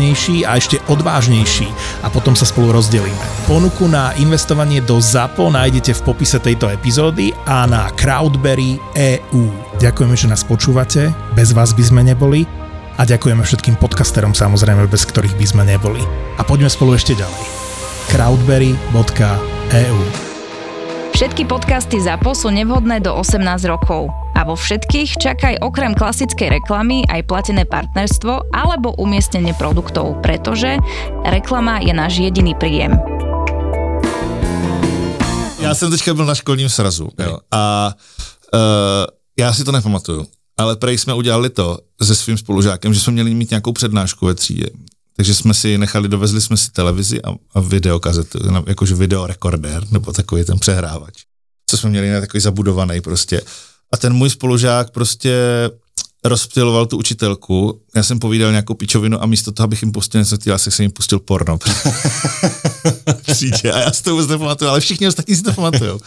hlavnejší a ešte odvážnejší a potom sa spolu rozdelíme. Ponuku na investovanie do ZAPO nájdete v popise tejto epizódy a na Crowdberry EU. Ďakujeme, že nás počúvate, bez vás by sme neboli a ďakujeme všetkým podcasterom samozrejme, bez ktorých by sme neboli. A poďme spolu ešte ďalej. crowdberry.eu Všetky podcasty ZAPO sú nevhodné do 18 rokov a vo všetkých čakaj okrem klasickej reklamy aj platené partnerstvo alebo umiestnenie produktov, pretože reklama je náš jediný príjem. Já jsem teďka byl na školním srazu jo, a uh, já si to nepamatuju, ale prej jsme udělali to se svým spolužákem, že jsme měli mít nějakou přednášku ve třídě. Takže jsme si nechali, dovezli jsme si televizi a, a videokazetu, jakože videorekordér, nebo takový ten přehrávač. Co jsme měli na takový zabudovaný prostě. A ten můj spolužák prostě rozptiloval tu učitelku, já jsem povídal nějakou pičovinu a místo toho, abych jim pustil něco já jsem jim pustil porno. Přijde. A já si to vůbec nepamatuju, ale všichni ostatní si to pamatují.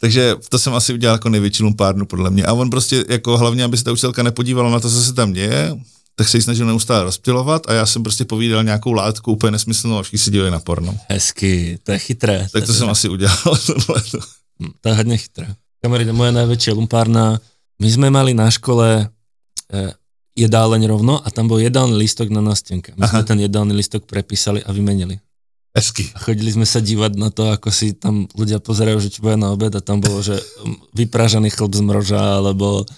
Takže to jsem asi udělal jako největší lumpárnu podle mě. A on prostě jako hlavně, aby se ta učitelka nepodívala na to, co se tam děje, tak se ji snažil neustále rozptilovat a já jsem prostě povídal nějakou látku úplně nesmyslnou a všichni si dívali na porno. Hezky, to je chytré. Tak to, to jsem asi udělal. Hm, to je hodně chytré. Kamarade, moja najväčšia lumpárna, my sme mali na škole e, jedáleň rovno a tam bol jedálny listok na nástenke. My Aha. sme ten jedálny listok prepísali a vymenili. Hezky. A chodili sme sa dívať na to, ako si tam ľudia pozerajú, že čo bude na obed a tam bolo, že vypražaný chlb z mroža, alebo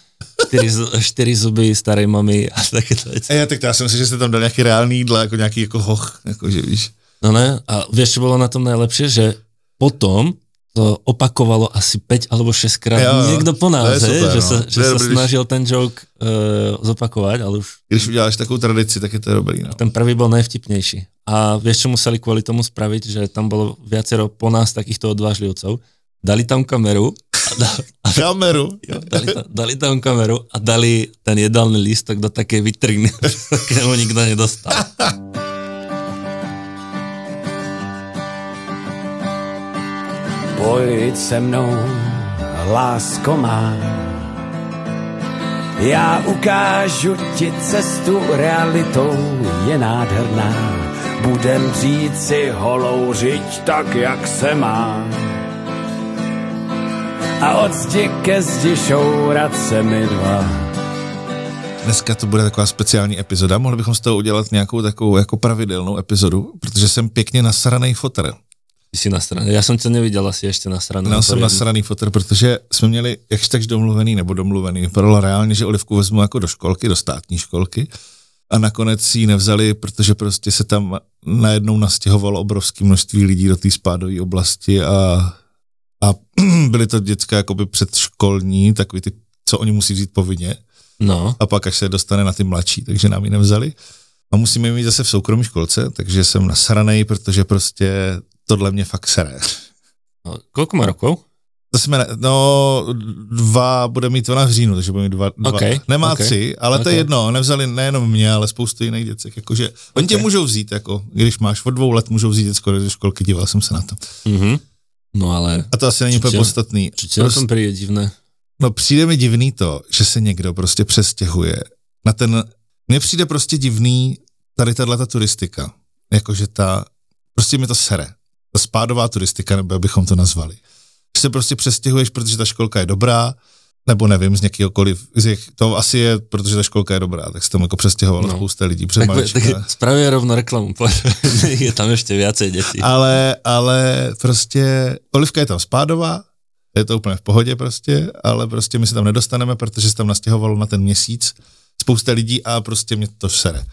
čtyři, čtyři zuby starej mamy a takéto veci. Ja, tak to som si, že ste tam dali nejaký reálny jídla, ako nejaký ako hoch, že víš. No ne, a vieš, čo bolo na tom najlepšie, že potom to opakovalo asi 5 alebo 6 krát jo, niekto po nás, super, že, no. sa, že sa snažil ten joke uh, zopakovať, ale už... Když uděláš takovou tradici, tak je to dobrý. No. Ten prvý bol najvtipnejší. A vieš, čo museli kvôli tomu spraviť, že tam bolo viacero po nás takýchto odvážlivcov. Dali tam kameru. A da, a, kameru? Jo, dali, tam, dali tam kameru a dali ten jedálny lístok do také vitriny, ktorému nikto nedostal. Pojď se mnou, lásko má. Já ukážu ti cestu realitou, je nádherná. Budem říci holou žiť tak, jak se má. A od zdi ke zdi šourat se mi dva. Dneska to bude taková speciální epizoda, mohli bychom z toho udělat nějakou takovou jako pravidelnou epizodu, protože jsem pěkně nasranej fotr. Ty si nasraný. Já jsem tě neviděl asi ještě nasraný. Já jsem nasraný fotr, protože jsme měli jakž takž domluvený nebo domluvený. Vypadalo reálně, že Olivku vezmu jako do školky, do státní školky a nakonec si ji nevzali, protože prostě se tam najednou nastěhovalo obrovské množství lidí do té spádové oblasti a, a byly to děcka jakoby předškolní, takový ty, co oni musí vzít povinně. No. A pak až se dostane na ty mladší, takže nám ji nevzali. A musíme mít zase v soukromé školce, takže jsem nasranej, protože prostě tohle mě fakt sere. No, kolik má rokov? To jsme, no, dva, bude mít ona v říjnu, takže bude mít dva, dva. Okay, nemá okay, tři, ale okay. to je jedno, nevzali nejenom mě, ale spoustu jiných děcek, jakože, oni tě můžou vzít, jako, když máš od dvou let, můžou vzít děcko do školky, díval jsem se na to. Mm-hmm. No ale... A to asi není úplně podstatný. Co prostě, na tom přijde divné? No přijde mi divný to, že se někdo prostě přestěhuje na ten, mně přijde prostě divný tady tato turistika, jakože ta, prostě mi to sere spádová turistika, nebo bychom to nazvali. Že se prostě přestěhuješ, protože ta školka je dobrá, nebo nevím, z nějakýhokoliv, z jak, to asi je, protože ta školka je dobrá, tak se tam jako přestěhovalo no. spousta lidí před tak, tak spravě rovno reklamu, je tam ještě více dětí. Ale, ale prostě, Olivka je tam spádová, je to úplně v pohodě prostě, ale prostě my se tam nedostaneme, protože se tam nastěhovalo na ten měsíc spousta lidí a prostě mě to sere.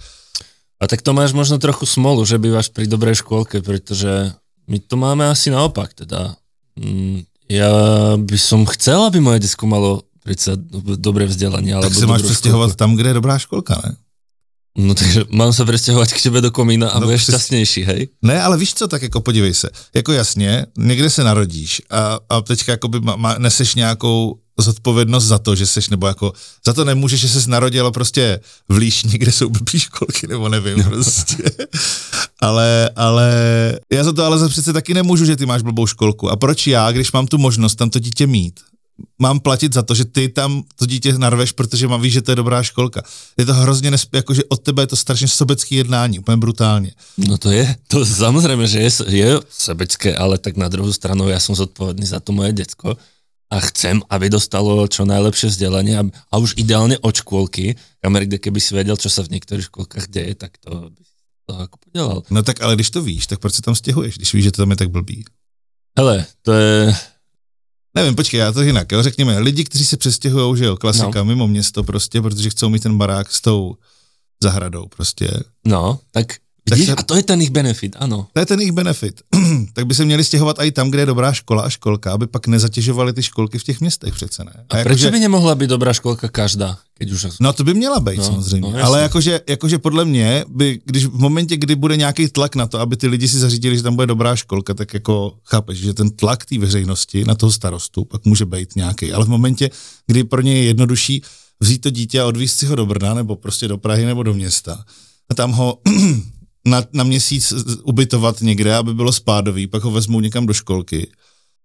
A tak to máš možno trochu smolu, že bývaš pri dobrej škôlke, pretože my to máme asi naopak. Teda. Mm, ja by som chcel, aby moje detsko malo predsa dobré vzdelanie. Tak se máš přestěhovat tam, kde je dobrá školka, ne? No takže mám se přestěhovat k tebe do komína a no, budeš šťastnější, hej? Ne, ale víš co, tak jako podívej se. Jako jasně, někde se narodíš a, a teďka jako by ma, ma, neseš nějakou zodpovědnost za to, že seš, nebo jako za to nemůžeš, že ses narodil prostě v Líšni, kde jsou blbý školky, nebo nevím no. prostě. ale, ale já za to ale za přece taky nemůžu, že ty máš blbou školku. A proč já, když mám tu možnost tam to dítě mít, mám platit za to, že ty tam to dítě narveš, protože mám víš, že to je dobrá školka. Je to hrozně, nesp- jako, že od tebe je to strašně sobecký jednání, úplně brutálně. No to je, to samozřejmě, že je, je sebecké, ale tak na druhou stranu já jsem zodpovědný za to moje děcko a chcem, aby dostalo čo najlepšie vzdelanie a, a už ideálne od škôlky, kamer, kde keby si vedel, čo sa v niektorých škôlkach deje, tak to by to jako podělal. No tak ale když to víš, tak proč se tam stěhuješ, když víš, že to tam je tak blbý? Hele, to je, Nevím, počkej, já to jinak, jo, řekněme, lidi, kteří se přestěhují, že jo, klasika, no. mimo město prostě, protože chcou mít ten barák s tou zahradou prostě. No, tak Vidíš, a to je ten jejich benefit, ano. To je ten jejich benefit. tak by se měli stěhovat i tam, kde je dobrá škola a školka, aby pak nezatěžovali ty školky v těch městech přece ne. A, a proč že... by nemohla být dobrá školka každá? Keď už... No to by měla být no, samozřejmě, no, ale jakože, jakože podle mě, by, když v momentě, kdy bude nějaký tlak na to, aby ty lidi si zařídili, že tam bude dobrá školka, tak jako chápeš, že ten tlak té veřejnosti na toho starostu pak může být nějaký, ale v momentě, kdy pro ně je jednodušší vzít to dítě a odvízt si ho do Brna, nebo prostě do Prahy, nebo do města, a tam ho na, na měsíc ubytovat někde, aby bylo spádový, pak ho vezmou někam do školky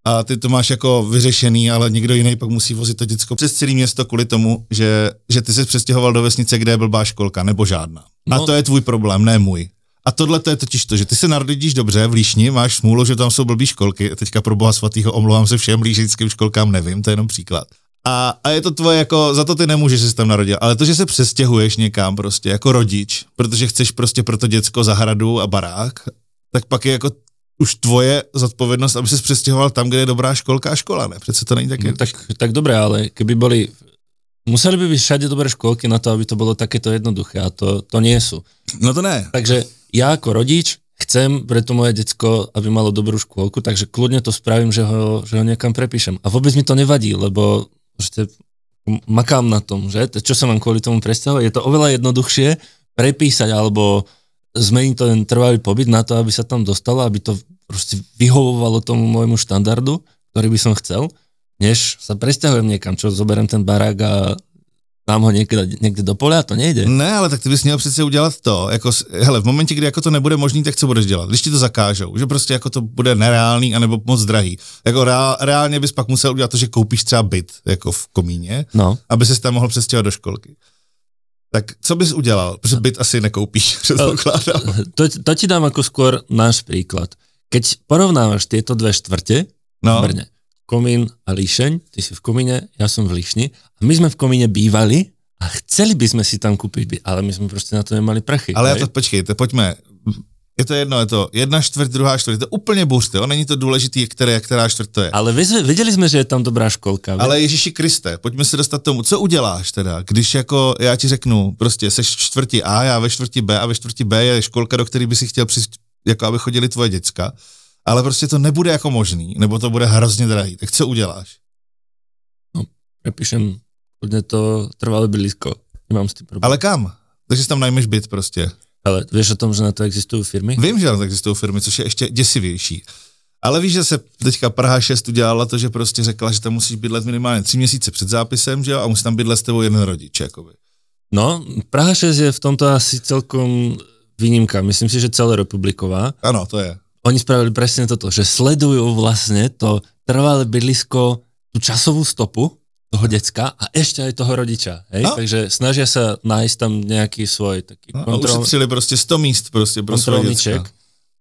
a ty to máš jako vyřešený, ale někdo jiný pak musí vozit to děcko přes celé město kvůli tomu, že, že ty jsi přestěhoval do vesnice, kde je blbá školka, nebo žádná. No. A to je tvůj problém, ne můj. A tohle to je totiž to, že ty se narodíš dobře v Líšni, máš smůlu, že tam jsou blbý školky, teďka pro boha svatýho omlouvám se všem líšickým školkám, nevím, to je jenom příklad. A, a je to tvoje jako, za to ty nemůžeš, že jsi tam narodil, ale to, že se přestěhuješ někam prostě jako rodič, protože chceš prostě pro to děcko zahradu a barák, tak pak je jako už tvoje zodpovědnost, aby se přestěhoval tam, kde je dobrá školka a škola, ne? Přece to není tak no, tak, tak dobré, ale keby byly museli by být všade dobré školky na to, aby to bylo takéto jednoduché a to, to nie sú. No to ne. Takže já jako rodič chcem pre to moje decko, aby malo dobrú škôlku, takže kľudne to spravím, že ho, že ho niekam prepíšem. A vôbec mi to nevadí, lebo proste makám na tom, že? Čo sa mám kvôli tomu predstavovať? Je to oveľa jednoduchšie prepísať alebo zmeniť ten trvalý pobyt na to, aby sa tam dostalo, aby to proste vyhovovalo tomu môjmu štandardu, ktorý by som chcel, než sa presťahujem niekam, čo zoberiem ten barák a dám ho někde, někde do pole a to nejde. Ne, ale tak ty bys měl přece udělat to, jako, hele, v momentě, kdy jako to nebude možný, tak co budeš dělat? Když ti to zakážou, že prostě jako to bude nereálný anebo moc drahý. Jako reál, reálně bys pak musel udělat to, že koupíš třeba byt jako v komíně, no. aby se tam mohl přestěhovat do školky. Tak co bys udělal? Protože byt asi nekoupíš, předpokládám. To, to ti dám jako skôr náš príklad. Keď porovnávaš tieto dve štvrte no. v Brne, Komín a Líšeň, ty si v Komíne, ja som v Líšni a my sme v Komíne bývali a chceli by sme si tam kúpiť byt, ale my sme prostě na to nemali prachy. Ale ja to, počkejte, pojďme, je to jedno, je to jedna čtvrt, druhá čtvrt, je to úplně jo? není to důležitý, které, která čtvrt to je. Ale viděli jsme, že je tam dobrá školka. Vy? Ale Ježíši Kriste, pojďme se dostat tomu, co uděláš teda, když jako já ti řeknu, prostě seš čtvrti A, já ve čtvrti B a ve čtvrti B je školka, do které by si chtěl přijít, jako aby chodili tvoje děcka ale prostě to nebude jako možný, nebo to bude hrozně drahý, tak co uděláš? No, prepíšem, hodně to trvalo blízko, nemám s tím problém. Ale kam? Takže si tam najmeš byt prostě. Ale víš o tom, že na to existují firmy? Vím, že na to existují firmy, což je ještě děsivější. Ale víš, že se teďka Praha 6 udělala to, že prostě řekla, že tam musíš bydlet minimálně tři měsíce před zápisem, že jo, a musí tam bydlet s tebou jeden rodič, jakoby. No, Praha 6 je v tomto asi celkom výnimka. Myslím si, že celé republiková. Ano, to je oni spravili presne toto, že sledujú vlastne to trvalé bydlisko, tú časovú stopu toho decka a ešte aj toho rodiča. Hej? No. Takže snažia sa nájsť tam nejaký svoj taký no, kontrol... ušetřili prostě 100 míst prostě pro kontrolníček,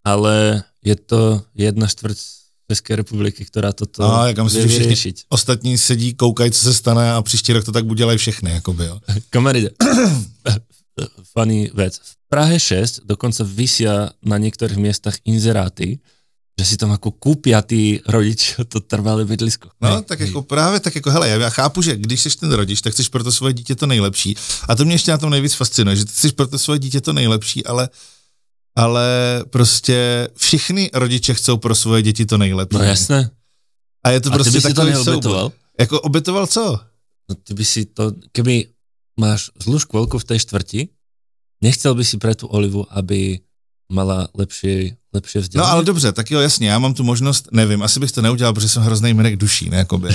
ale je to jedna štvrť České republiky, která toto no, jak myslím, že všichni ostatní sedí, koukají, co se stane a příští rok to tak udělají všechny. Jakoby, jo. Kamaride, funny vec. V Prahe 6 dokonca vysia na niektorých miestach inzeráty, že si tam jako kúpia tí rodič to trvalé bydlisko. No, Hej, tak jako právě tak jako, hele, já chápu, že když jsi ten rodič, tak chceš pro to svoje dítě to nejlepší. A to mě ještě na tom nejvíc fascinuje, že ty chceš pro to svoje dítě to nejlepší, ale ale prostě všichni rodiče chcou pro svoje děti to nejlepší. No jasné. A je to A ty prostě by si to takový neobetoval? soubor. Jako obětoval co? No ty by si to, keby máš zlú škôlku v tej štvrti, nechcel by si pre tú Olivu, aby mala lepšie, lepšie No vzdelanie? ale dobře, tak jo, jasně, já mám tu možnost, nevím, asi bych to neudělal, protože jsem hrozný mrek duší, ne, jakoby.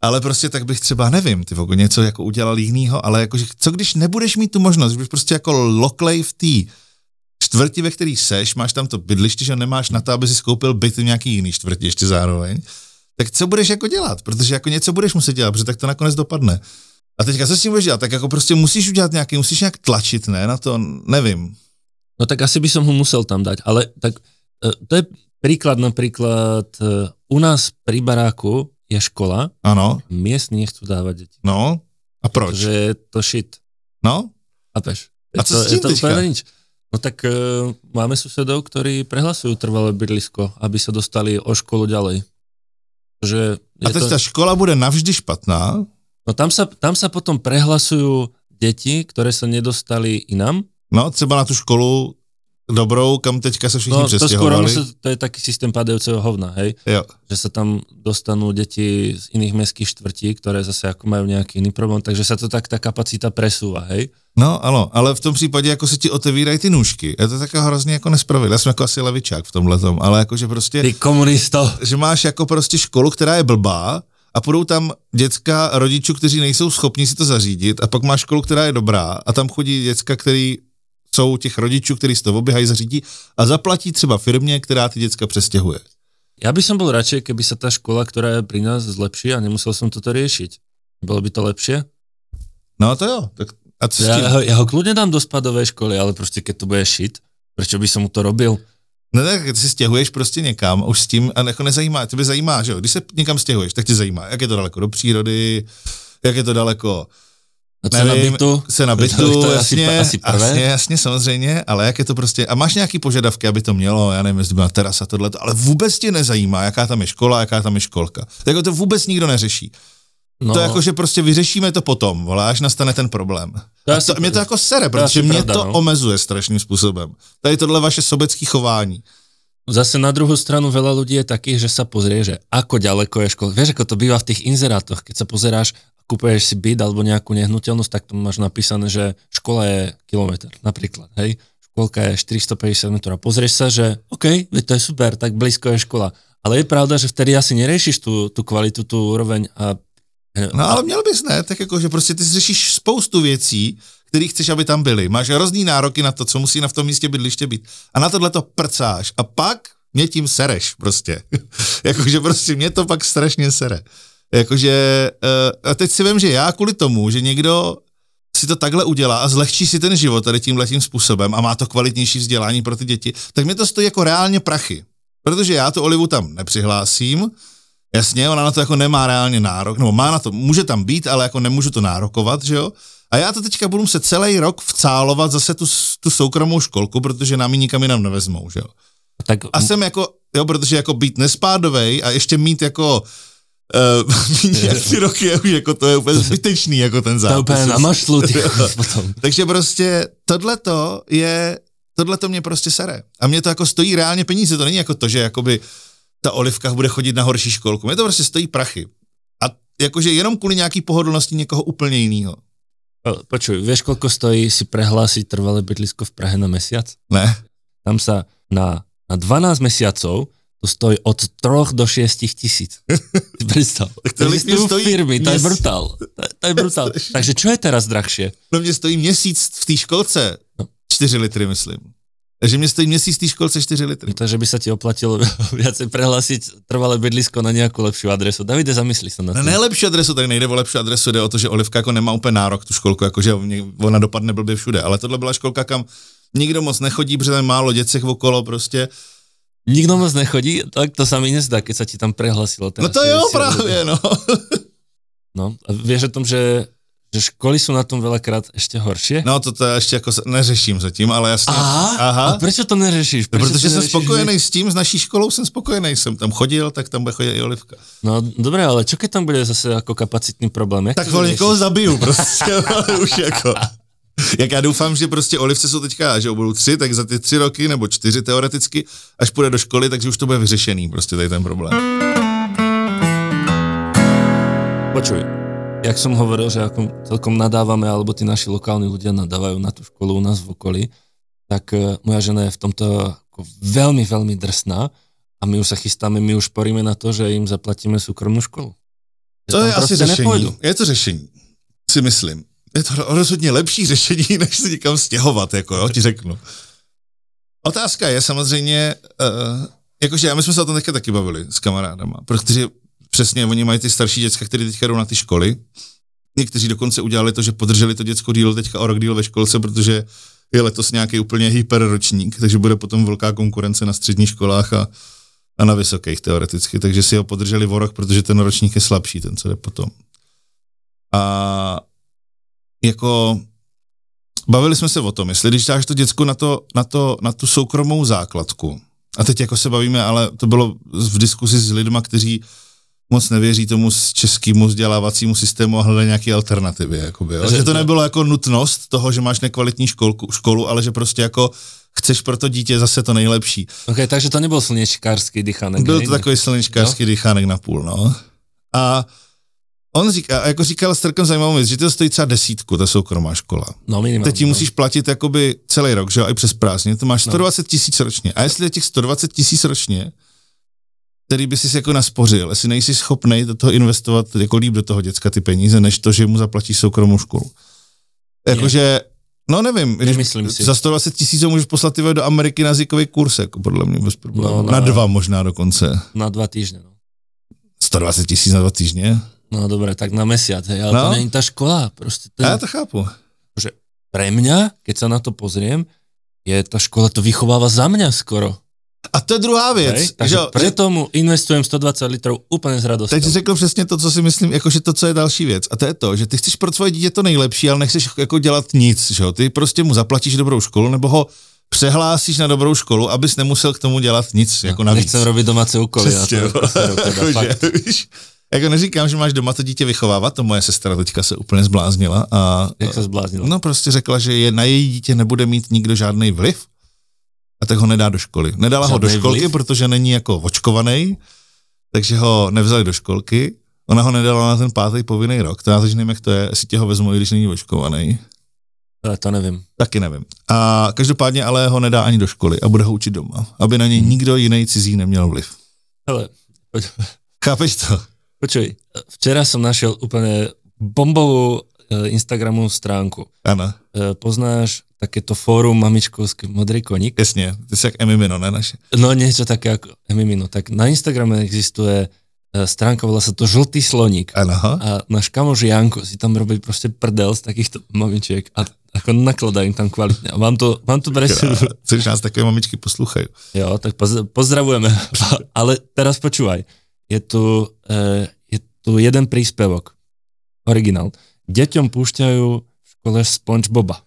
ale prostě tak bych třeba, nevím, ty vogo, něco jako udělal jinýho, ale jakože, co když nebudeš mít tu možnost, když prostě jako loklej v té čtvrti, ve který seš, máš tam to bydliště, že nemáš na to, aby si skoupil byt v nějaký jiný čtvrti ještě zároveň, tak co budeš jako dělat? Protože jako něco budeš muset dělat, protože tak to nakonec dopadne. A teďka co s tím budeš dělat? Tak jako prostě musíš udělat nějaký, musíš nějak tlačit, ne, na to, nevím. No tak asi by som ho musel tam dať, ale tak e, to je príklad napríklad, e, u nás pri baráku je škola, Ano, miestni nechcú dávať deti. no, a proč? Že je to shit. No? A Je co to, s tím je to nič. No tak e, máme susedov, ktorí prehlasujú trvalé bydlisko, aby sa dostali o školu ďalej. Že a teď to, ta škola bude navždy špatná, no tam sa, tam sa potom prehlasujú deti, ktoré sa nedostali inám. no třeba na tu školu dobrou, kam teďka se všichni No to sa, to je taký systém padajúceho hovna, hej? Jo. Že sa tam dostanú deti z iných mestských štvrtí, ktoré zase ako majú nejaký iný problém, takže sa to tak tá kapacita presúva, hej? No, ano, ale v tom případě jako se ti otevírají ty nůžky. Je to také hrozně jako nespravedlivé. Já jsem jako asi levičák v tomhle tom, ale jakože prostě, Ty komunisto! že máš jako prostě školu, která je blbá a půjdou tam děcka rodičů, kteří nejsou schopni si to zařídit a pak máš školu, která je dobrá a tam chodí děcka, který jsou těch rodičů, kteří si to oběhají, zařídí a zaplatí třeba firmě, která ty děcka přestěhuje. Ja by som bol radšej, keby sa tá škola, ktorá je pri nás, zlepší a nemusel som toto riešiť. Bolo by to lepšie? No to jo, tak a co? Ja, ho, ja ho kľudne dám do spadovej školy, ale proste keď to bude shit, prečo by som mu to robil? Ne, ne, ty si stěhuješ prostě někam, už s tím, a jako nezajímá, tebe zajímá, že jo, když se někam stěhuješ, tak tě zajímá, jak je to daleko do přírody, jak je to daleko, A co na nevím, bytu? se na To- bytu, to je jasně, asi, asi prvé. jasně, jasně, samozřejmě, ale jak je to prostě, a máš nějaký požadavky, aby to mělo, já nevím, jestli byla terasa, tohle, ale vůbec tě nezajímá, jaká tam je škola, jaká tam je školka. Jako to vůbec nikdo neřeší. No, To jako, že prostě vyřešíme to potom, vole, až nastane ten problém. To A to, mě to jako sere, protože mě pravda, to no. omezuje strašným způsobem. Tady tohle vaše sobecké chování. Zase na druhú stranu veľa ľudí je takých, že sa pozrie, že ako ďaleko je škola. Vieš, ako to býva v tých inzerátoch, keď sa pozeráš a kúpuješ si byt alebo nejakú nehnuteľnosť, tak tam máš napísané, že škola je kilometr, napríklad, hej. Školka je 450 metrov a pozrieš sa, že OK, to je super, tak blízko je škola. Ale je pravda, že vtedy asi neriešiš tú, tú kvalitu, tú úroveň a No ale měl bys ne, tak jako, že prostě ty řešíš spoustu věcí, který chceš, aby tam byly. Máš hrozný nároky na to, co musí na v tom místě bydliště být. A na tohle to prcáš. A pak mě tím sereš prostě. Jakože prostě mě to pak strašně sere. Jakože, uh, a teď si vím, že já kvůli tomu, že někdo si to takhle udělá a zlehčí si ten život tady tímhle tím způsobem a má to kvalitnější vzdělání pro ty děti, tak mě to stojí jako reálně prachy. Protože já tu Olivu tam nepřihlásím, Jasně, ona na to jako nemá reálně nárok, nebo má na to, může tam být, ale jako nemůžu to nárokovat, že jo? A já to teďka budu muset celý rok vcálovat zase tu, tu soukromou školku, protože nám ji nikam jinam nevezmou, že jo? tak A jsem jako, jo, protože jako být nespádovej a ještě mít jako uh, ty roky je už jako to je úplně zbytečný, jako ten to zápis. úplne na mašlu potom. Takže prostě tohleto je, tohleto mě prostě sere. A mě to jako stojí reálně peníze, to není jako to, že jakoby ta Olivka bude chodit na horší školku. Mě to prostě stojí prachy. A jakože jenom kvůli nějaký pohodlnosti někoho úplně jiného. Počuj, vieš, koľko stojí si prehlásiť trvalé bydlisko v Prahe na mesiac? Ne? Tam sa na, na 12 mesiacov to stojí od 3 do 6 tisíc. Si predstav. Tak to sú stojí firmy, to je brutál. To, to je brutál. Takže čo je teraz drahšie? No mě stojí měsíc v té školce No. 4 litry, myslím. Takže mě stojí měsíc té školce 4 litry. Takže by sa ti oplatilo viacej prehlásiť trvalé bydlisko na nejakú lepšiu adresu. Davide, zamysli sa na Na to. nejlepší adresu, tady nejde o lepší adresu, jde o to, že Olivka jako nemá úplně nárok tu školku, jakože ona dopadne blbě všude, ale tohle byla školka, kam nikdo moc nechodí, protože tam je málo děcek okolo prostě. Nikto moc nechodí, tak to sa mi nezdá, keď sa ti tam prehlasilo. No to jo právě, no. No, a vieš o tom, že, že školy sú na tom veľakrát ešte horšie? No to, to ještě jako neřeším zatím, ale jasně. Aha, Aha. a prečo to neřešíš? No, Prečo protože to jsem neřešíš spokojený s tím, s naší školou jsem spokojený, jsem tam chodil, tak tam bude chodit i Olivka. No dobre, ale čo keď tam bude zase ako kapacitný problém? Jak Tak ho někoho zabiju prostě, ale už jako. Jak já doufám, že prostě Olivce jsou teďka, že budou tři, tak za ty tři roky nebo čtyři teoreticky, až půjde do školy, takže už to bude vyřešený, prostě tady ten problém. Počuj, jak som hovoril, že ako celkom nadávame, alebo tí naši lokálni ľudia nadávajú na tú školu u nás v okolí, tak eh, moja žena je v tomto ako veľmi, veľmi drsná a my už sa chystáme, my už poríme na to, že im zaplatíme súkromnú školu. Že To je asi proste řešení. Je to řešení, si myslím. Je to rozhodně lepší řešení, než se někam stěhovat, jako jo, ti řeknu. Otázka je samozřejmě, uh, jakože my jsme se o tom teďka taky bavili s kamarádama, protože přesně oni mají ty starší děcka, které teďka jdou na ty školy. Někteří dokonce udělali to, že podrželi to děcko díl teďka o rok díl ve školce, protože je letos nějaký úplně hyperročník, takže bude potom velká konkurence na středních školách a, a na vysokých teoreticky, takže si ho podrželi o rok, protože ten ročník je slabší, ten, co jde potom. A jako bavili jsme se o tom, jestli když dáš to děcku na, to, na, to, na tu soukromou základku, a teď jako se bavíme, ale to bylo v diskusi s lidma, kteří moc nevěří tomu s českému vzdělávacímu systému a hledají nějaké alternativy. Jakoby, jo? Že to nebylo jako nutnost toho, že máš nekvalitní školku, školu, ale že prostě jako chceš pro to dítě zase to nejlepší. Ok, takže to nebol slnečkársky dýchanek. Byl to takový silničkářský dýchánek na půl, no. A on říká, a jako říkal s celkem zajímavou věc, že to stojí třeba desítku, ta soukromá škola. No minimálně. Teď ti musíš platit jakoby celý rok, že jo, i přes prázdniny, to máš No. 120 tisíc ročně. A jestli je těch 120 tisíc ročně, který by si jako naspořil, jestli nejsi schopný do toho investovat jako líp do toho děcka ty peníze, než to, že mu zaplatíš soukromou školu. Jakože, no nevím, když Nemyslím si. za 120 tisíc můžeš poslat ty do Ameriky na jazykový kurz, jako podle mě bez problémů. No, No, na- na dva možná dokonce. Na dva týždne. No. 120 tisíc na dva týdně? no dobre, tak na mesiac, hej, ale No. to není tá škola. A je, já to chápu. pre mňa, keď sa na to pozriem, je tá škola to vychováva za mňa skoro. A to je druhá věc. Že, Takže že preto mu investujem 120 litrov úplne s radosťou. Teď jsi řekl přesně to, co si myslím, jakože to, co je další věc. A to je to, že ty chceš pro svoje dítě to nejlepší, ale nechceš jako dělat nic, že jo? Ty prostě mu zaplatíš dobrou školu, nebo ho přehlásíš na dobrou školu, abys nemusel k tomu dělat nic, jako navíc. Nechcem robiť domáce úkoly. Přesně, to, fakt. víš, jako neříkám, že máš doma to dítě vychovávat, to moje sestra teďka se úplně zbláznila a Jak sa zbláznila? no prostě řekla, že je, na její dítě nebude mít nikdo žádný vliv a tak ho nedá do školy. Nedala ho do školky, vliv? protože není jako očkovaný, takže ho nevzali do školky. Ona ho nedala na ten pátý povinný rok, to já teď nevím, jak to je, jestli tě ho vezmu, i když není očkovaný. Ale to nevím. Taky nevím. A každopádně ale ho nedá ani do školy a bude ho učit doma, aby na něj nikdo jiný cizí neměl vliv. Ale Chápeš to? počuj, včera som našiel úplne bombovú e, Instagramovú stránku. Ano, E, poznáš takéto fórum mamičkovské Modrý koník? jasně, ty jsi jak Emimino, ne naše? No niečo také ako Emimino. Tak na Instagrame existuje e, stránka, volá sa to Žltý sloník. Ano, A náš kamož Janko si tam robí proste prdel z takýchto mamičiek a ako nakladá im tam kvalitne. A vám to, vám to presne... což nás takové mamičky poslouchají. Jo, tak poz, pozdravujeme. Ale teraz počúvaj. Je tu, e, je tu jeden príspevok. Originál. Deťom púšťajú v škole Spongeboba.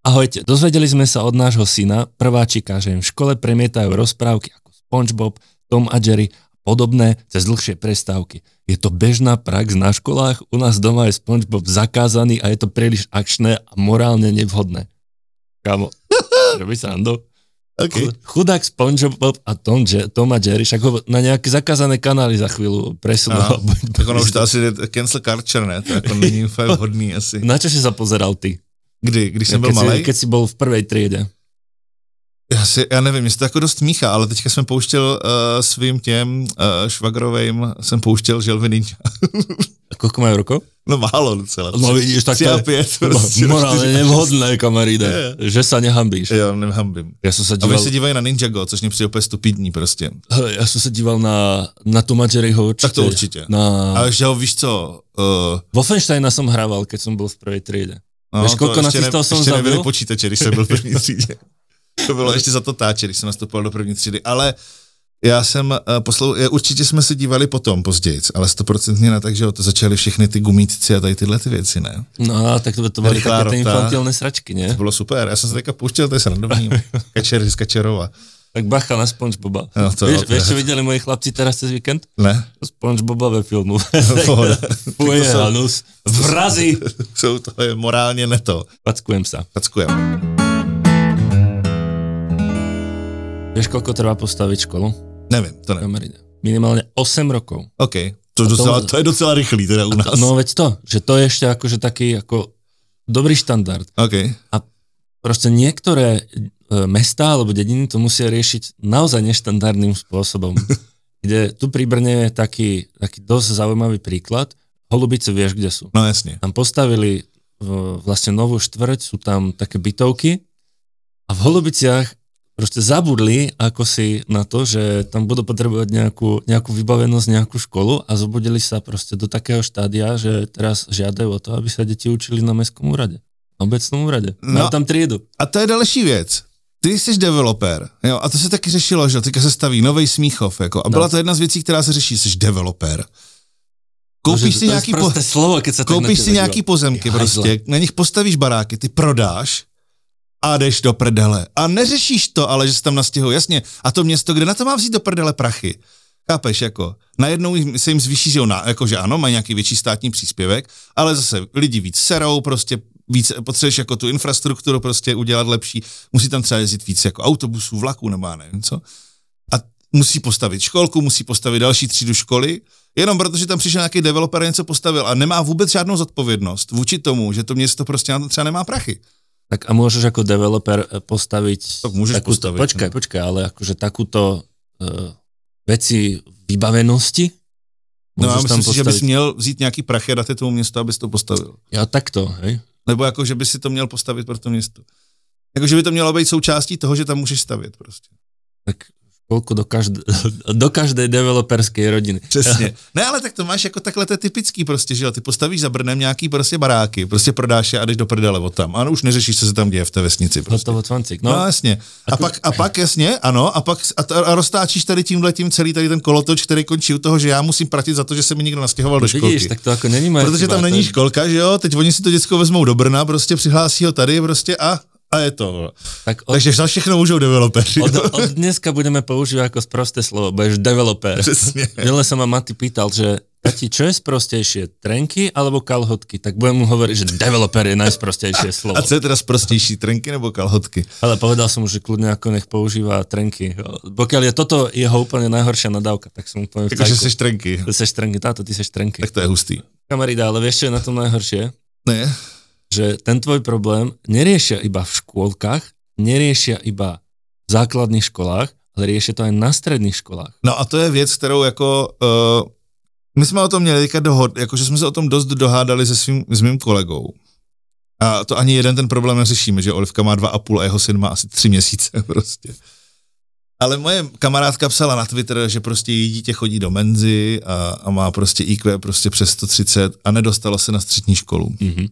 Ahojte, dozvedeli sme sa od nášho syna, prváčika, že im v škole premietajú rozprávky ako Spongebob, Tom a Jerry a podobné cez dlhšie prestávky. Je to bežná prax na školách, u nás doma je Spongebob zakázaný a je to príliš akčné a morálne nevhodné. Kámo, robí srandu? Okay. Chudák SpongeBob a Tom, Je- Tom a Jerry, však ho na nejaké zakázané kanály za chvíľu presunú. Aha. Tak ono už to asi je cancel culture, ne? To jako není úplně vhodný asi. Na čo si sa pozeral ty? Kdy? Když jsem byl malý? keď si bol v prvej triede. Já, si, já nevím, mě se to jako dost míchá, ale teďka jsem pouštěl uh, svým těm uh, švagrovým, jsem pouštěl želvy ninja. A koľko majú rokov? No málo docela. No vidíš, tak to a je pět. Prostě, čtyři. nevhodné, kamaríde. Že sa nehambíš. Jo, nehambím. Som sa A díval, oni se dívají na Ninjago, což mě přijde úplně stupidní prostě. Hele, ja som sa díval na, na Toma Jerryho určite. Tak to určitě. Na, Ale že ho víš co, uh, Wolfensteina som hrával, keď som bol v prvej triede. No, koľko to ještě, nacistov som ještě nebyli počítače, když jsem byl v první třídě. To bylo ještě za to táče, když jsem nastupoval do první třídy. Ale Já jsem uh, poslou, určitě jsme se dívali potom později, ale stoprocentně na tak, že to začaly všechny ty gumítci a tady tyhle ty věci, ne? No, tak to, to byly ty infantilné sračky, ne? To bylo super, já jsem se teďka pouštěl, to je srandovní, kačer z Kačerova. Tak bacha na SpongeBoba. No, to, vieš, vieš, čo videli moji chlapci teraz cez víkend? Ne. SpongeBoba ve filmu. Fuje, Hanus. Vrazy. Jsou to je morálně neto. Packujem sa. Packujem. Vieš, koľko trvá postaviť školu? Nevím, to nevím. Minimálne 8 rokov. OK, to, docela, to je docela rychlý teda u nás. No veď to, že to je ešte akože taký ako dobrý štandard. OK. A proste niektoré E, mesta alebo dediny to musia riešiť naozaj neštandardným spôsobom. kde tu pri Brne je taký, taký dosť zaujímavý príklad. Holubice vieš, kde sú. No jasne. Tam postavili vlastne novú štvrť, sú tam také bytovky a v Holubiciach proste zabudli ako si na to, že tam budú potrebovať nejakú, nejakú vybavenosť, nejakú školu a zobudili sa proste do takého štádia, že teraz žiadajú o to, aby sa deti učili na mestskom úrade. Na obecnom úrade. No, tam triedu. A to je další věc ty jsi developer, jo, a to se taky řešilo, že teďka se staví nový Smíchov, jako, a byla no. to jedna z věcí, která se řeší, jsi developer. Koupíš si nějaký, po, slovo, se koupíš si nějaký pozemky, prostě, na nich postavíš baráky, ty prodáš a jdeš do prdele. A neřešíš to, ale že se tam nastěhuje, jasně. A to město, kde na to má vzít do prdele prachy? Chápeš, jako, najednou se jim zvýší, že, ona, jako, že ano, mají nějaký větší státní příspěvek, ale zase lidi víc serou, prostě víc, potřebuješ jako tu infrastrukturu prostě udělat lepší, musí tam třeba jezdit víc jako autobusů, vlaků nebo já nevím co. A musí postavit školku, musí postavit další třídu školy, jenom protože tam přišel nějaký developer a něco postavil a nemá vůbec žádnou zodpovědnost vůči tomu, že to město prostě na to třeba nemá prachy. Tak a můžeš jako developer eh, postavit... Tak můžeš takúto, postavit. Počkaj, ne? počkaj, ale jakože takúto uh, veci vybavenosti No a myslím si, že bys měl vzít nějaký prachy a dát je tomu městu, abys to postavil. Já takto, hej? Nebo jako, že by si to měl postavit pro to město. Jako, že by to mělo být součástí toho, že tam můžeš stavět prostě. Tak kolko do každé, do každé developerské rodiny. Přesně. Ne, ale tak to máš jako takhle, to je typický prostě, že jo, ty postavíš za Brnem nějaký prostě baráky, prostě prodáš je a jdeš do prdele od tam. Ano, už neřešíš, co se tam děje v té vesnici. Prostě. Hotovo No. no jasně. A, pak, a pak jasně, ano, a pak a, t- a roztáčíš tady tímhle tím celý tady ten kolotoč, který končí u toho, že já musím platit za to, že se mi někdo nastěhoval do školky. Vidíš, tak to jako není Protože tam není školka, že jo, teď oni si to děcko vezmou do Brna, prostě přihlásí ho tady prostě a a je to. Tak od, Takže za všechno můžou developeři. Od, od dneska budeme používat jako sprosté slovo, budeš developer. Přesně. Minule sa ma Mati pýtal, že Tati, čo je sprostejšie, trenky alebo kalhotky? Tak budem mu hovoriť, že developer je najsprostejšie slovo. A co je teda sprostejší, trenky nebo kalhotky? Ale povedal som mu, že kľudne ako nech používa trenky. Pokiaľ je toto jeho úplne najhoršia nadávka, tak som úplne v Takže seš trenky. Seš trenky, táto ty seš trenky. Tak to je hustý. Kamarida, ale vieš, čo je na tom najhoršie? Ne že ten tvoj problém neriešia iba v škôlkach, neriešia iba v základných školách, ale riešia to aj na stredných školách. No a to je věc, kterou jako... Uh, my jsme o tom měli teďka dohod, jakože jsme se o tom dost dohádali se svým, s mým kolegou. A to ani jeden ten problém neřešíme, že Olivka má dva a půl a jeho syn má asi tři měsíce prostě. Ale moje kamarádka psala na Twitter, že prostě její dítě chodí do menzy a, a má prostě IQ prostě přes 130 a nedostalo se na střední školu. Mm-hmm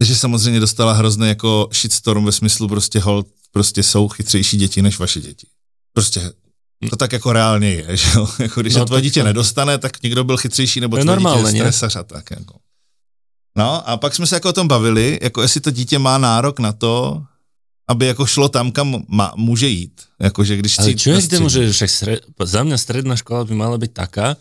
že samozřejmě dostala hrozný jako shitstorm ve smyslu prostě hold, prostě jsou chytřejší děti než vaše děti. Prostě to tak jako reálně je, že jo? Jako když no, tvoje dítě to... nedostane, tak někdo byl chytřejší, nebo tvoje normálně, dítě je stresař a tak. Jako. No a pak jsme se jako o tom bavili, jako jestli to dítě má nárok na to, aby jako šlo tam, kam má, může jít. Jako, že když Ale čo je, kde může, že sred, za mě středná škola by mala být taká,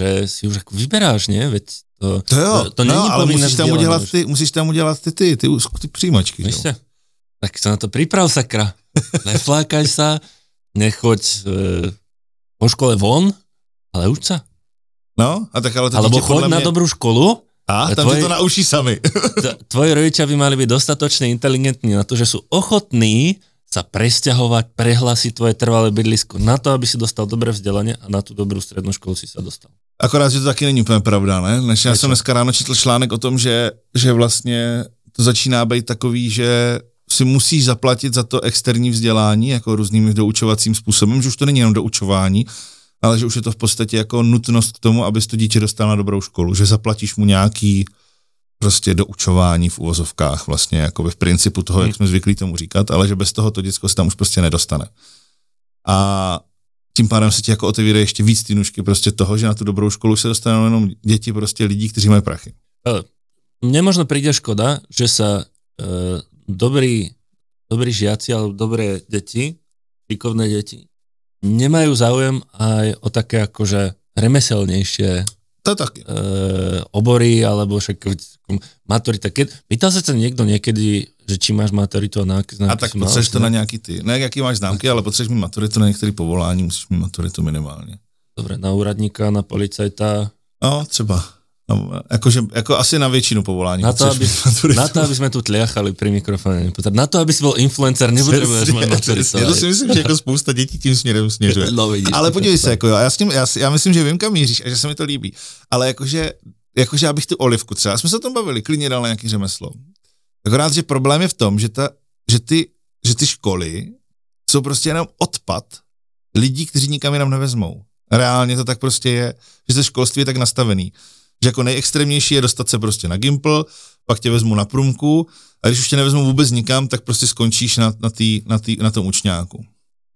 že si už jako vyberáš, ne? Veď to, to jo, to, to no, není ale musíš tam, udělat ty, musíš tam udělat ty, ty, ty, ty příjmačky. Jo. Tak sa na to priprav, sakra. Neflákaj sa, nechoď e, po škole von, ale uč sa. No, a tak ale to Alebo choď na dobrú školu. A, tam tvoji, to naučí sami. tvoji rodičia by mali byť dostatočne inteligentní na to, že sú ochotní sa presťahovať, prehlásiť tvoje trvalé bydlisko na to, aby si dostal dobré vzdelanie a na tu dobrou střední školu si se dostal. Akorát, že to taky není úplně pravda, ne? Než já jsem dneska ráno četl článek o tom, že, že vlastně to začíná být takový, že si musíš zaplatit za to externí vzdělání, jako různým doučovacím způsobem, že už to není jenom doučování, ale že už je to v podstatě jako nutnost k tomu, abys to dítě dostal na dobrou školu, že zaplatíš mu nějaký prostě doučování v uvozovkách, vlastně jako v principu toho, jak jsme zvyklí tomu říkat, ale že bez toho to děcko se tam už prostě nedostane. A tím pádem se ti jako otevírají ještě víc ty nůžky prostě toho, že na tu dobrou školu se dostanou jenom děti prostě lidí, kteří mají prachy. Mne možno príde škoda, že sa e, dobrí, dobrí žiaci alebo dobré deti, šikovné deti, nemajú záujem aj o také akože remeselnejšie To taky. e, obory, alebo však maturita. Keď, pýtal sa niekto niekedy, že či máš maturitu a na aké A tak potřebuješ to na nějaký ty, ne jaký máš známky, ale potřebuješ mít maturitu na některé povolání, musíš mít maturitu minimálně. Dobre, na úradníka, na policajta, No, třeba. No, jakože, jako asi na většinu povolání. na to, aby, mít na to, aby sme tu tliachali pri mikrofóne. Na to, aby bol influencer, nepotrebuješ mať maturitu. To si myslím, že jako spousta dětí tím směrem směřuje. No, vidíš, ale podívej se, jako jo, já, s tím, já, já, myslím, že vím, kam míříš a že se mi to líbí. Ale jakože, jakože abych tu olivku třeba, já jsme se o tom bavili, klidně dal na nějaký řemeslo. Akorát, že problém je v tom, že, ta, že, ty, že ty školy jsou prostě jenom odpad lidí, kteří nikam jinam nevezmou. Reálně to tak prostě je, že to školství je tak nastavený. Že jako nejextrémnější je dostat se prostě na Gimple, pak tě vezmu na průmku a když už tě nevezmu vůbec nikam, tak prostě skončíš na, na, tý, na, tý, na tom učňáku.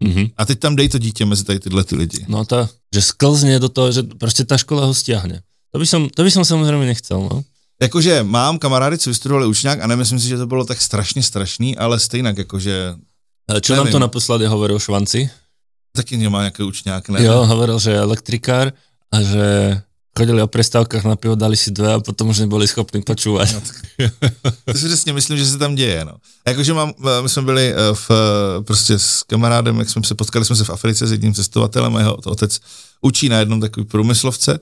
Mhm. A teď tam dej to dítě mezi tady tyhle ty lidi. No to, že sklzne do toho, že proste tá škola ho stiahne. To by som, to by som samozrejme nechcel, no. Jakože mám kamarády, co vystudovali učňák a nemyslím si, že to bylo tak strašně strašný, ale stejně jakože Čo nám to naposledy hovoril Švanci? taky nemá nějaký učňák, ne? Jo, hovoril, že je elektrikár a že chodili o prestávkach na pivo, dali si dve a potom už neboli schopní počúvať. To si přesně myslím, že se tam děje, no. Jakože mám, my jsme byli eh, v, eh, prostě s kamarádem, jak jsme se potkali, jsme se v Africe s jedním cestovatelem jeho otec učí na jednom takový průmyslovce,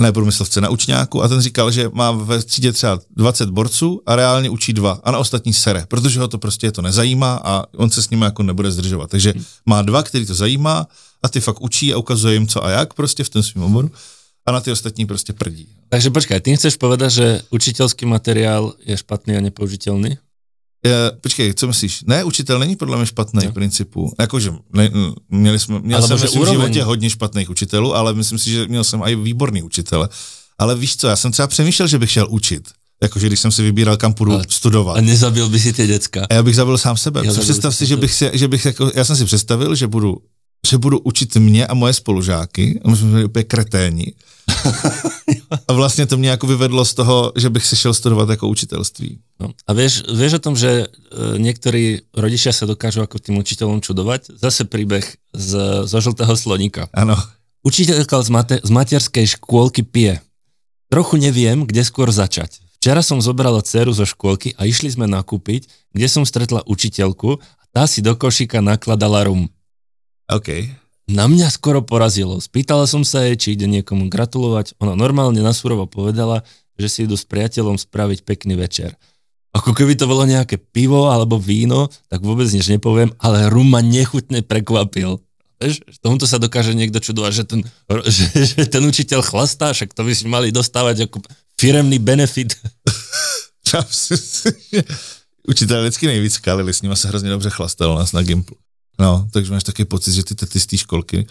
ne průmyslovce, na učňáku a ten říkal, že má ve třídě třeba 20 borců a reálně učí dva a na ostatní sere, protože ho to prostě to nezajímá a on se s nimi jako nebude zdržovat. Takže má dva, který to zajímá a ty fakt učí a ukazuje jim co a jak prostě v tom svém oboru a na ty ostatní prostě prdí. Takže počkaj, ty chceš povedať, že učiteľský materiál je špatný a nepoužiteľný? Je, počkej, co myslíš? Ne, učitel není podle mě špatný v principu. Jakože, ne, měli jsme, měl Alebo jsem svém úroveň. životě hodně špatných učitelů, ale myslím si, že měl jsem i výborný učitele. Ale víš co, já jsem třeba přemýšlel, že bych šel učit. Jakože když jsem si vybíral, kam půjdu Ale- studovat. A nezabil by si tie decka? A já bych zabil sám sebe. Já představ sám si, že bych, si, že bych jako, já jsem si představil, že budu, že budu učit mě a moje spolužáky, a my jsme byli úplně kreténi. a vlastně to mě jako vyvedlo z toho, že bych si šel studovat jako učitelství. No. A vieš, vieš o tom, že e, niektorí rodičia sa dokážu ako tým učiteľom čudovať? Zase príbeh z, zo žltého sloníka. Ano. Učiteľka z, mate, z materskej škôlky pije. Trochu neviem, kde skôr začať. Včera som zobrala dceru zo škôlky a išli sme nakúpiť, kde som stretla učiteľku a tá si do košíka nakladala rum. OK. Na mňa skoro porazilo. Spýtala som sa jej, či ide niekomu gratulovať. Ona normálne nasurovo povedala, že si idú s priateľom spraviť pekný večer. Ako keby to bolo nejaké pivo alebo víno, tak vôbec nič nepoviem, ale rum ma nechutne prekvapil. Vieš, tomuto sa dokáže niekto čudovať, že ten, že, že ten učiteľ chlastá, však to by si mali dostávať ako firemný benefit. Já myslím si, že Učitel vždycky nejvíc kalili, s nimi se hrozně dobře chlastal nás na Gimplu. No, takže máš taky pocit, že ty tety z té školky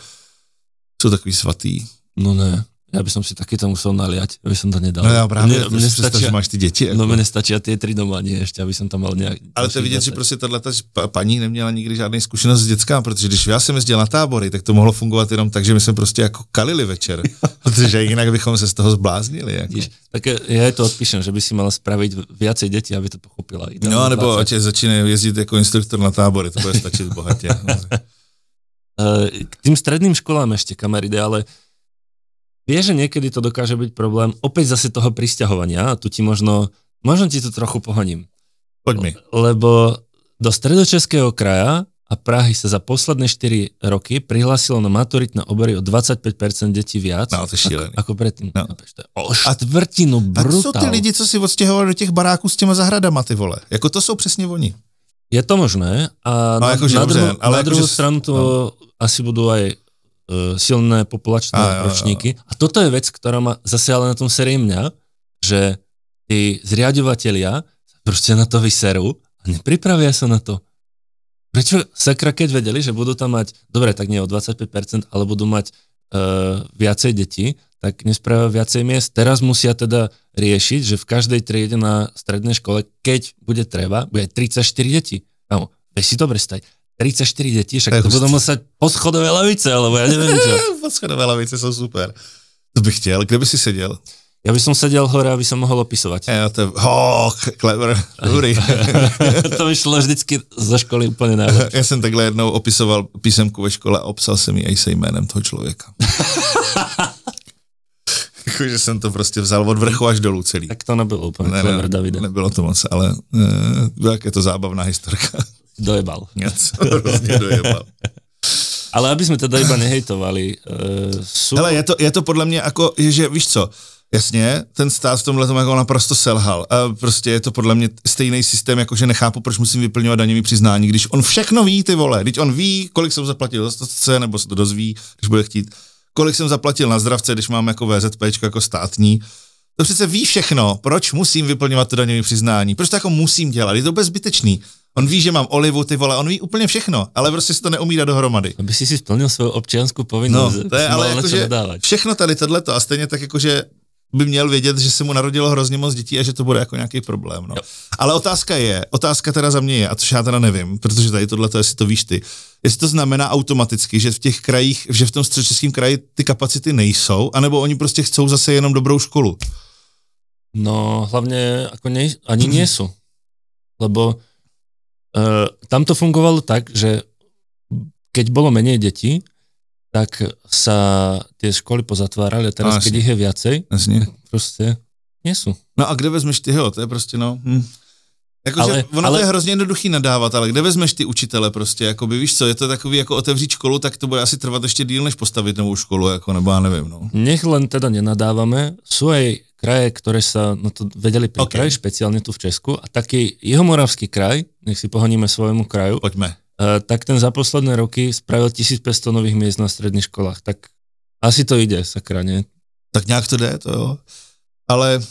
jsou takový svatý. No ne, ja by som si takéto musel naliať, aby som to nedal. No já právě, mne představ, stačia, že máš ty děti. Jako. no mne stačia tie tri doma, nie ešte, aby som tam mal nejak... ale to je vidět, že 20. prostě pa- paní neměla nikdy žádný zkušenost s dětskám, protože když já jsem jezdil na tábory, tak to mohlo fungovat jenom tak, že my jsme prostě jako kalili večer, protože jinak bychom se z toho zbláznili. Jako. Vidíš, tak jej to odpíšem, že by si mala spraviť viacej detí, aby to pochopila. No, nebo ať začíne jezdit jako instruktor na tábory, to bude stačit bohatě. Eh, K tým stredným školám ešte kameride, ale vie, že niekedy to dokáže byť problém opäť zase toho prisťahovania a tu ti možno, možno ti to trochu pohoním. Pojď mi. Lebo do stredočeského kraja a Prahy sa za posledné 4 roky prihlásilo na maturitné obory o 25% detí viac. No, to je. Ako, ako predtým. No. No. To je o štvrtinu A to jsou brutál. ty lidi, co si odstěhovali do těch baráků s těma zahradama, ty vole. Jako to jsou přesně oni. Je to možné a No, na, na, dobře, ale na druhú s- stranu to asi budú aj silné populačné A, ročníky. A toto je vec, ktorá ma zase ale na tom serie mňa, že tí zriadovatelia sa proste na to vyserú a nepripravia sa na to. Prečo sakra, keď vedeli, že budú tam mať, dobre, tak nie o 25%, ale budú mať uh, viacej detí, tak nespravia viacej miest. Teraz musia teda riešiť, že v každej triede na strednej škole, keď bude treba, bude 34 detí. Vieš si to predstaviť? 34 detí, To však je to budou muset po schodové lavice, alebo ja neviem čo. Poschodové lavice jsou super. To bych chtěl. Kde by si seděl? Ja by som sedel hore, aby som mohol opisovať. Jo, to je, oh, clever, dobrý. to mi šlo vždycky zo školy úplne najlepšie. Já jsem takhle jednou opisoval písemku ve škole a obsal jsem ji i se jménem toho člověka. Jakože jsem to prostě vzal od vrchu až dolů celý. Tak to nebylo úplne ne, clever, Davide. nebylo to moc, ale jak je to zábavná historka. Dojebal. Hrozně dojebal. Ale aby sme teda iba nehejtovali, uh, sú... Hele, je to, je to podle mě jako, že víš co, jasně, ten stát v tomhle tom jako naprosto selhal. A prostě je to podle mě stejný systém, jako že nechápu, proč musím vyplňovat daňový přiznání, když on všechno ví, ty vole, když on ví, kolik jsem zaplatil za stace, nebo se to dozví, když bude chtít, kolik jsem zaplatil na zdravce, když mám jako VZP jako státní, to přece ví všechno, proč musím vyplňovat to daňové přiznání, proč to jako musím dělat, je to bezbytečný. On ví, že mám olivu, ty vole, on ví úplně všechno, ale prostě si to neumí dát dohromady. Aby si si splnil svoju občianskou No, povinnosť. to je ale jakože všechno tady tohleto a stejně tak jakože by měl vědět, že se mu narodilo hrozně moc dětí a že to bude jako nějaký problém. No. Ale otázka je, otázka teda za mě je, a což já teda nevím, protože tady tohleto, jestli to víš ty, jestli to znamená automaticky, že v těch krajích, že v tom středočeském kraji ty kapacity nejsou, anebo oni prostě chcou zase jenom dobrou školu. No hlavne ako nie, ani sú. Lebo uh, tam to fungovalo tak, že keď bolo menej detí, tak sa tie školy pozatvárali a teraz, Áno, keď jasne. ich je viacej, Jasně. proste nie sú. No a kde vezmeš ty ho, to je prostě no. Hm. Jakože Ale- ono ale- to je hrozně jednoduchý nadávat, ale kde vezmeš ty učitele prostě, jakoby víš co, je to takový jako otevřít školu, tak to bude asi trvat ještě díl, než postavit novou školu, jako nebo já nevím, no. Nech len teda nenadávame, sú aj kraje, ktoré sa na to vedeli pripraviť, Ok. špeciálne tu v Česku a taký Jihomoravský kraj, nech si pohoníme svojmu kraju, Pojďme. Eh, tak ten za posledné roky spravil 1500 nových miest na stredných školách. Tak asi to ide, sakra, nie? Tak nějak to jde, to jo. Ale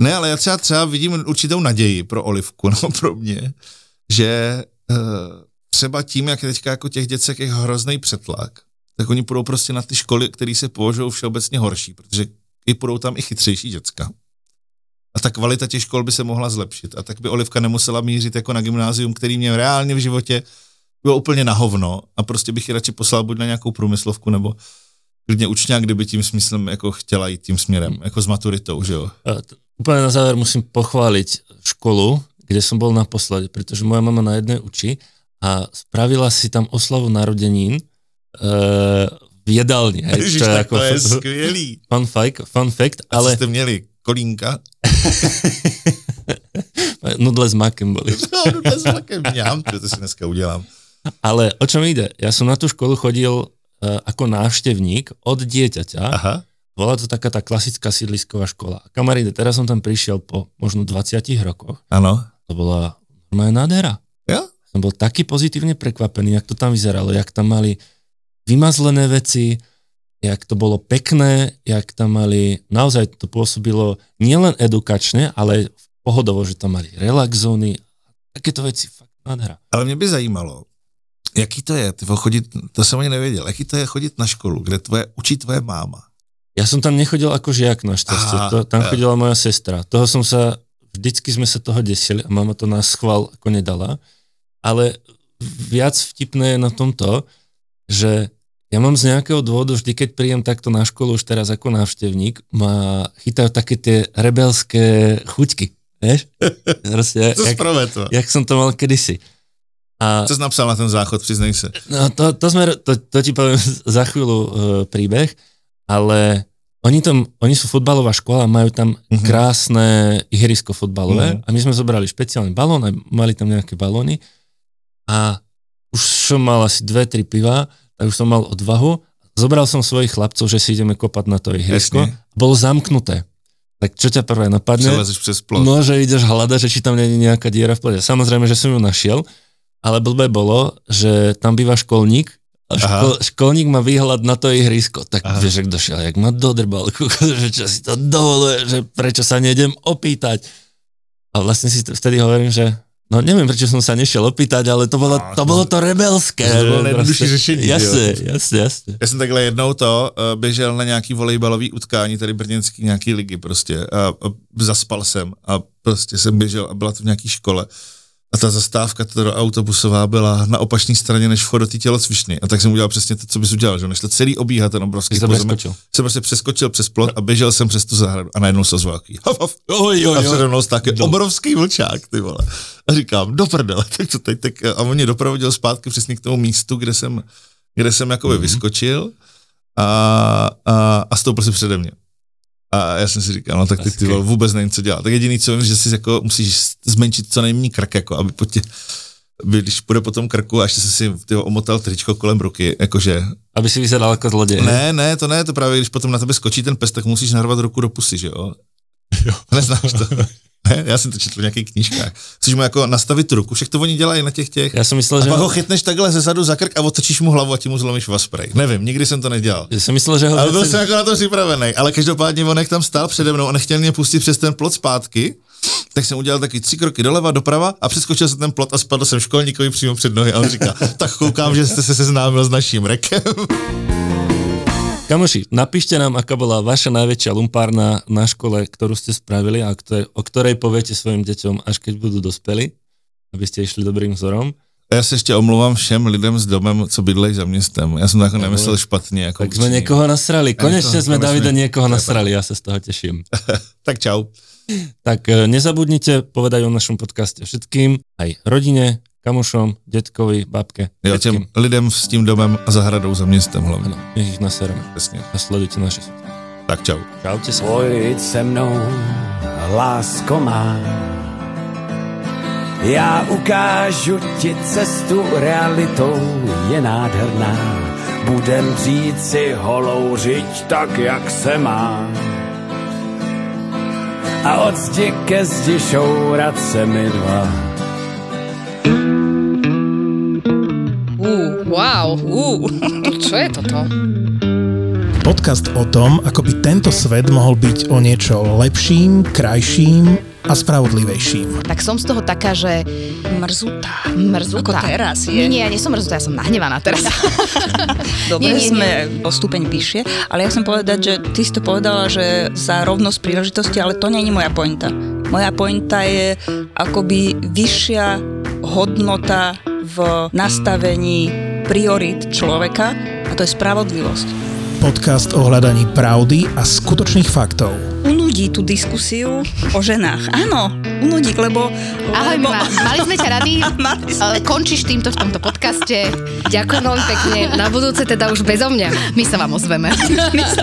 ne, ale já třeba, třeba vidím určitou naději pro Olivku, no pro mě, že uh, třeba tím, jak je teďka jako těch děcek je hrozný přetlak, tak oni půjdou prostě na ty školy, které se považují všeobecně horší, protože i půjdou tam i chytřejší děcka. A ta kvalita těch škol by se mohla zlepšit. A tak by Olivka nemusela mířit jako na gymnázium, který mě reálně v životě bylo úplně na hovno a prostě bych ji radši poslal buď na nějakou průmyslovku nebo klidně učňák, kdyby tím smyslem jako chtěla jít tím směrem, jako s maturitou, že jo. Eh, Úplne na záver musím pochváliť školu, kde som bol naposledy, pretože moja mama na jednej učí a spravila si tam oslavu narodenín uh, v jedálni. Hej, Ježiš, čo je tak ako to je skvělý. fun, fact, fun fact, A ale jste měli? Kolínka? nudle s makem boli. No, to je slakem mňam, že to si dneska udělám. Ale o čom ide? Ja som na tú školu chodil uh, ako návštevník od dieťaťa. Aha. Bola to taká tá klasická sídlisková škola. A kamaríde, teraz som tam prišiel po možno 20 rokoch. Ano. To bola normálna nádhera. Jo? Som bol taký pozitívne prekvapený, jak to tam vyzeralo, jak tam mali vymazlené veci, jak to bolo pekné, jak tam mali, naozaj to pôsobilo nielen edukačne, ale pohodovo, že tam mali relax zóny, takéto veci, fakt nádhera. Ale mě by zajímalo, jaký to je, ty vole, chodit, to jsem ani nevěděl, jaký to je chodit na školu, kde tvoje, učí tvoje máma. Ja som tam nechodil ako žiak Aha, to, tam ja. chodila moja sestra. Toho som sa, vždycky sme sa toho desili a mama to na schvál ako nedala. Ale viac vtipné je na tomto, že ja mám z nejakého dôvodu, vždy keď príjem takto na školu, už teraz ako návštevník, ma chytajú také tie rebelské chuťky. Vieš? Proste, Co jak, to? jak som to mal kedysi. A Co jsi napsal na ten záchod, přiznej se. No to, to, sme, to, to ti poviem za chvíľu uh, príbeh, ale oni, tam, oni sú futbalová škola, majú tam Mhm. krásne ihrisko futbalové Mhm. a my sme zobrali špeciálny balón a mali tam nejaké balóny a už som mal asi dve, tri piva, tak už som mal odvahu. Zobral som svojich chlapcov, že si ideme kopať na to ihrisko. Bolo zamknuté. Tak čo ťa prvé napadne? Přelezeš přes plot. No, že ideš hľadať, že či tam nie je nejaká diera v plode. Samozrejme, že som ju našiel, ale blbé bolo, že tam býva školník a škol, školník má výhľad na to ihrisko. Tak Aha. Aha. vieš, ak došiel, jak ma dodrbal, že čo si to dovoluje, že prečo sa nejdem opýtať. A vlastne si vtedy hovorím, že no neviem, prečo som sa nešiel opýtať, ale to bolo A, to, bolo to rebelské. to bylo nejjednodušší řešení? Jasne, jasne, jasne. Já jsem takhle jednou to uh, běžel na nějaký volejbalový utkání, tady brněnský nějaký ligy prostě a, a zaspal jsem a prostě jsem běžel a byla to v nějaký škole a a ta zastávka teda autobusová byla na opačné straně než vchod do té tělocvičny. A tak jsem udělal přesně to, co bys udělal, že než to celý obíhat ten obrovský to pozemek. přeskočil. Jsem prostě přeskočil přes plot a běžel jsem přes tu zahradu a najednou se ozval a přede mnou taky obrovský vlčák, ty vole. A říkám, do prdele, tak co teď, tak, a on mě doprovodil zpátky přesně k tomu místu, kde jsem, kde jsem jakoby Mhm. mm-hmm. vyskočil a, a, a stoupil si přede mě. A já jsem si říkal, no tak ty vole, vůbec nevím, co dělat. Tak jediný, co vím, že si jako musíš zmenšit co nejméně krk, jako aby po tě, aby, když půjde po tom krku a ještě se si ty vole, omotal tričko kolem ruky, jakože Aby si vyzeral jako zloděj. ne, ne, to ne, to právě, když potom na tebe skočí ten pes, tak musíš narvat ruku do pusy, že jo? Jo. Neznáš to? Ne, já jsem to četl v nějakých knížkách. Chceš mu jako nastavit ruku, však to oni dělají na těch těch. Já jsem myslel, A že... pak ho chytneš takhle ze zadu za krk a otočíš mu hlavu a ti mu zlomíš vasprej. Nevím, nikdy jsem to nedělal. Já jsem myslel, že ho... Ale byl jsem jako na to připravený, ale každopádně on jak tam stál přede mnou a nechtěl mě pustit přes ten plot zpátky, tak jsem udělal taky tři kroky doleva, doprava a přeskočil jsem ten plot a spadl jsem školníkovi přímo před nohy a on říká, tak koukám, že jste se seznámil s naším rekem. Kamoši, napíšte nám, aká bola vaša najväčšia lumpárna na škole, ktorú ste spravili a ktoré, o ktorej poviete svojim deťom, až keď budú dospeli, aby ste išli dobrým vzorom. Já se ještě omlouvám všem lidem s domem, co bydlejí za městem. Já jsem to jako nemyslel špatně. Jako Tak sme určitě. niekoho nasrali. Konečne sme konečne. Davida niekoho nasrali, ja sa z toho teším. Tak čau. Tak e, nezabudnite povedať o našom podcaste všetkým, aj rodine, kamošom, detkovi, babke, Jo, všetkým. těm lidem s tím domem a zahradou za městem hlavně. Ano, nech ich nasereme. Přesně. A sledujte naše sociály. Tak čau. Čaute sa. Pojď se mnou, lásko má. Já ukážu ti cestu realitou, je nádherná. Budem dřít si holou řiď tak, jak se má. A od zdi ke zdi šourat se mi dva. Uh, wow, uh, čo je toto? Podcast o tom, ako by tento svet mohol byť o niečo lepším, krajším a spravodlivejším. Tak som z toho taká, že Mrzutá. mrzutá. Ako teraz Nie, je. nie, ja nie som mrzutá, ja som nahnevaná teraz. Dobre, Nie, nie, sme o stupeň vyššie, ale ja chcem povedať, že ty si to povedala, že za rovnosť príležitosti, ale to nie je moja pointa. Moja pointa je akoby vyššia hodnota v nastavení priorit človeka a to je spravodlivosť. Podcast o hľadaní pravdy a skutočných faktov. Unudí tú diskusiu o ženách. Áno, unudí, lebo... Ahoj, lebo... Mima. Mali sme ťa rady. Sme. Končíš týmto v tomto podcaste. Ďakujem veľmi pekne. Na budúce teda už bezo mňa. My sa vám ozveme. My sa